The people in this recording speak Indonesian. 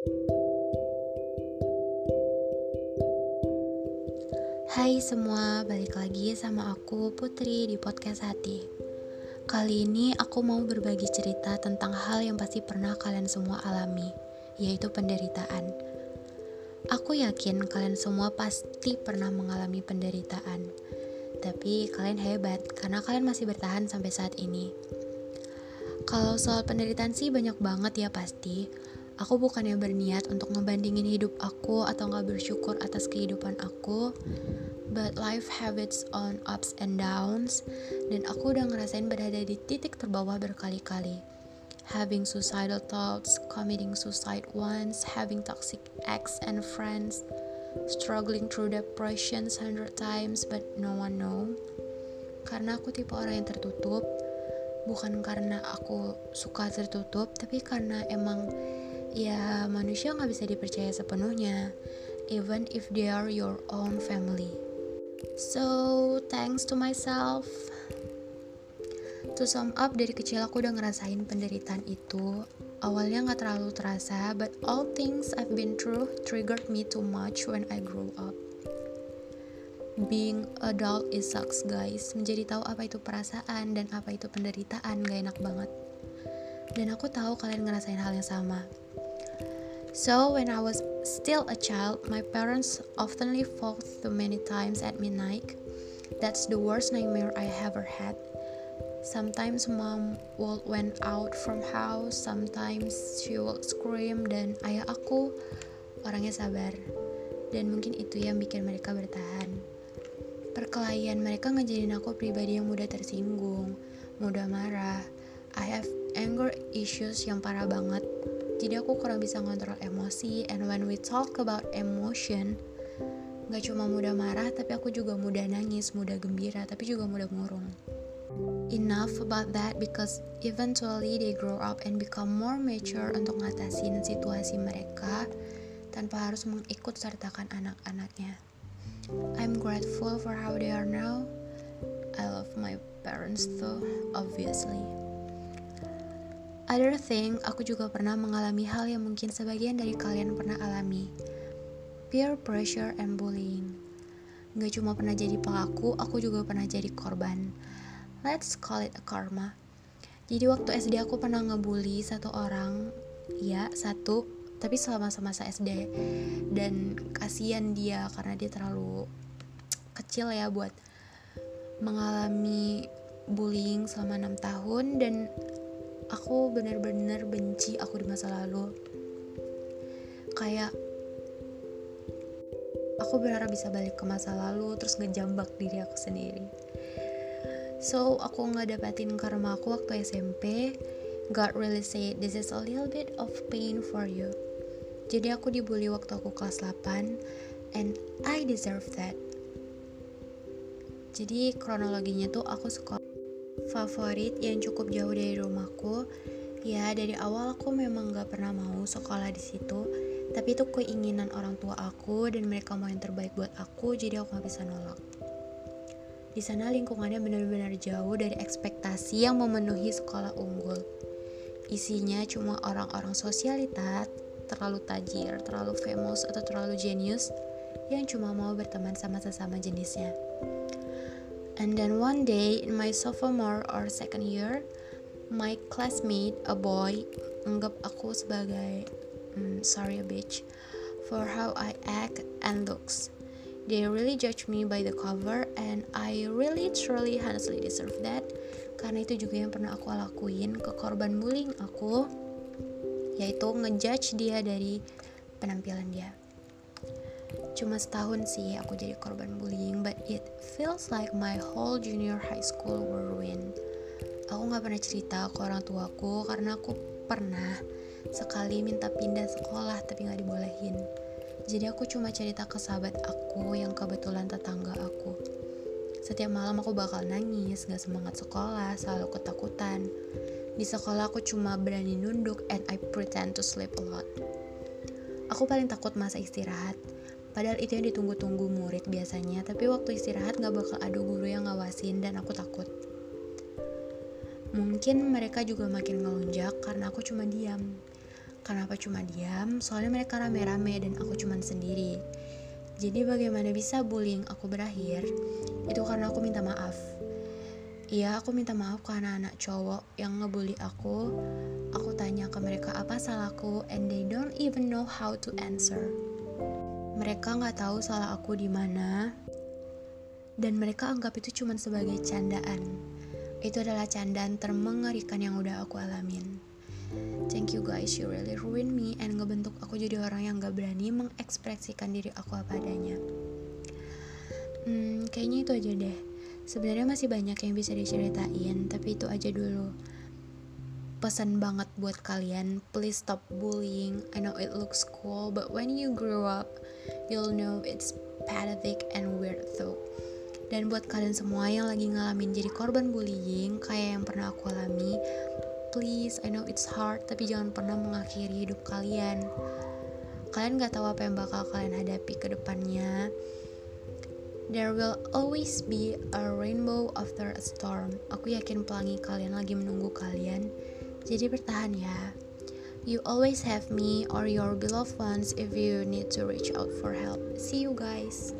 Hai semua, balik lagi sama aku Putri di podcast hati. Kali ini aku mau berbagi cerita tentang hal yang pasti pernah kalian semua alami, yaitu penderitaan. Aku yakin kalian semua pasti pernah mengalami penderitaan. Tapi kalian hebat karena kalian masih bertahan sampai saat ini. Kalau soal penderitaan sih banyak banget ya pasti. Aku bukannya berniat untuk ngebandingin hidup aku atau nggak bersyukur atas kehidupan aku, but life have its own ups and downs, dan aku udah ngerasain berada di titik terbawah berkali-kali. Having suicidal thoughts, committing suicide once, having toxic ex and friends, struggling through depressions hundred times, but no one know. Karena aku tipe orang yang tertutup, bukan karena aku suka tertutup, tapi karena emang ya manusia nggak bisa dipercaya sepenuhnya even if they are your own family. So thanks to myself. To sum up dari kecil aku udah ngerasain penderitaan itu. Awalnya nggak terlalu terasa but all things I've been through triggered me too much when I grew up. Being adult is sucks guys. Menjadi tahu apa itu perasaan dan apa itu penderitaan gak enak banget. Dan aku tahu kalian ngerasain hal yang sama So, when I was still a child, my parents oftenly fought too many times at midnight. That's the worst nightmare I ever had. Sometimes mom would went out from house, sometimes she would scream dan ayah aku orangnya sabar. Dan mungkin itu yang bikin mereka bertahan. Perkelahian mereka ngejadiin aku pribadi yang mudah tersinggung, mudah marah. I have anger issues yang parah banget jadi aku kurang bisa ngontrol emosi and when we talk about emotion gak cuma mudah marah tapi aku juga mudah nangis mudah gembira tapi juga mudah murung. Enough about that because eventually they grow up and become more mature untuk ngatasin situasi mereka tanpa harus mengikut sertakan anak-anaknya. I'm grateful for how they are now. I love my parents too obviously Other thing, aku juga pernah mengalami hal yang mungkin sebagian dari kalian pernah alami. Peer pressure and bullying. Gak cuma pernah jadi pelaku, aku juga pernah jadi korban. Let's call it a karma. Jadi waktu SD aku pernah ngebully satu orang, ya satu, tapi selama masa SD. Dan kasihan dia karena dia terlalu kecil ya buat mengalami bullying selama enam tahun dan aku bener-bener benci aku di masa lalu. Kayak aku berharap bisa balik ke masa lalu terus ngejambak diri aku sendiri. So aku nggak dapatin karma aku waktu SMP God really say this is a little bit of pain for you. Jadi aku dibully waktu aku kelas 8 and I deserve that. Jadi kronologinya tuh aku sekolah favorit yang cukup jauh dari rumahku. Ya dari awal aku memang gak pernah mau sekolah di situ. Tapi itu keinginan orang tua aku dan mereka mau yang terbaik buat aku jadi aku gak bisa nolak. Di sana lingkungannya benar-benar jauh dari ekspektasi yang memenuhi sekolah unggul. Isinya cuma orang-orang sosialitas terlalu tajir, terlalu famous atau terlalu genius yang cuma mau berteman sama sesama jenisnya. And then one day in my sophomore or second year, my classmate, a boy, anggap aku sebagai mm, sorry a bitch for how I act and looks. They really judge me by the cover and I really truly honestly deserve that karena itu juga yang pernah aku lakuin ke korban bullying aku yaitu ngejudge dia dari penampilan dia cuma setahun sih aku jadi korban bullying but it feels like my whole junior high school were ruined aku gak pernah cerita ke orang tuaku karena aku pernah sekali minta pindah sekolah tapi gak dibolehin jadi aku cuma cerita ke sahabat aku yang kebetulan tetangga aku setiap malam aku bakal nangis, gak semangat sekolah, selalu ketakutan. Di sekolah aku cuma berani nunduk and I pretend to sleep a lot. Aku paling takut masa istirahat, Padahal itu yang ditunggu-tunggu murid biasanya, tapi waktu istirahat gak bakal ada guru yang ngawasin dan aku takut. Mungkin mereka juga makin ngelunjak karena aku cuma diam. Kenapa cuma diam? Soalnya mereka rame-rame dan aku cuma sendiri. Jadi bagaimana bisa bullying aku berakhir? Itu karena aku minta maaf. Iya, aku minta maaf ke anak-anak cowok yang ngebully aku. Aku tanya ke mereka apa salahku, and they don't even know how to answer. Mereka nggak tahu salah aku di mana, dan mereka anggap itu cuma sebagai candaan. Itu adalah candaan termengerikan yang udah aku alamin. Thank you guys, you really ruin me and ngebentuk aku jadi orang yang gak berani mengekspresikan diri aku apa adanya. Hmm, kayaknya itu aja deh. Sebenarnya masih banyak yang bisa diceritain, tapi itu aja dulu. Pesan banget buat kalian, please stop bullying. I know it looks cool, but when you grow up, you'll know it's pathetic and weird though. Dan buat kalian semua yang lagi ngalamin jadi korban bullying kayak yang pernah aku alami, Please, I know it's hard, tapi jangan pernah mengakhiri hidup kalian. Kalian gak tahu apa yang bakal kalian hadapi ke depannya. There will always be a rainbow after a storm. Aku yakin pelangi kalian lagi menunggu kalian. Jadi bertahan ya. You always have me or your beloved ones if you need to reach out for help. See you guys.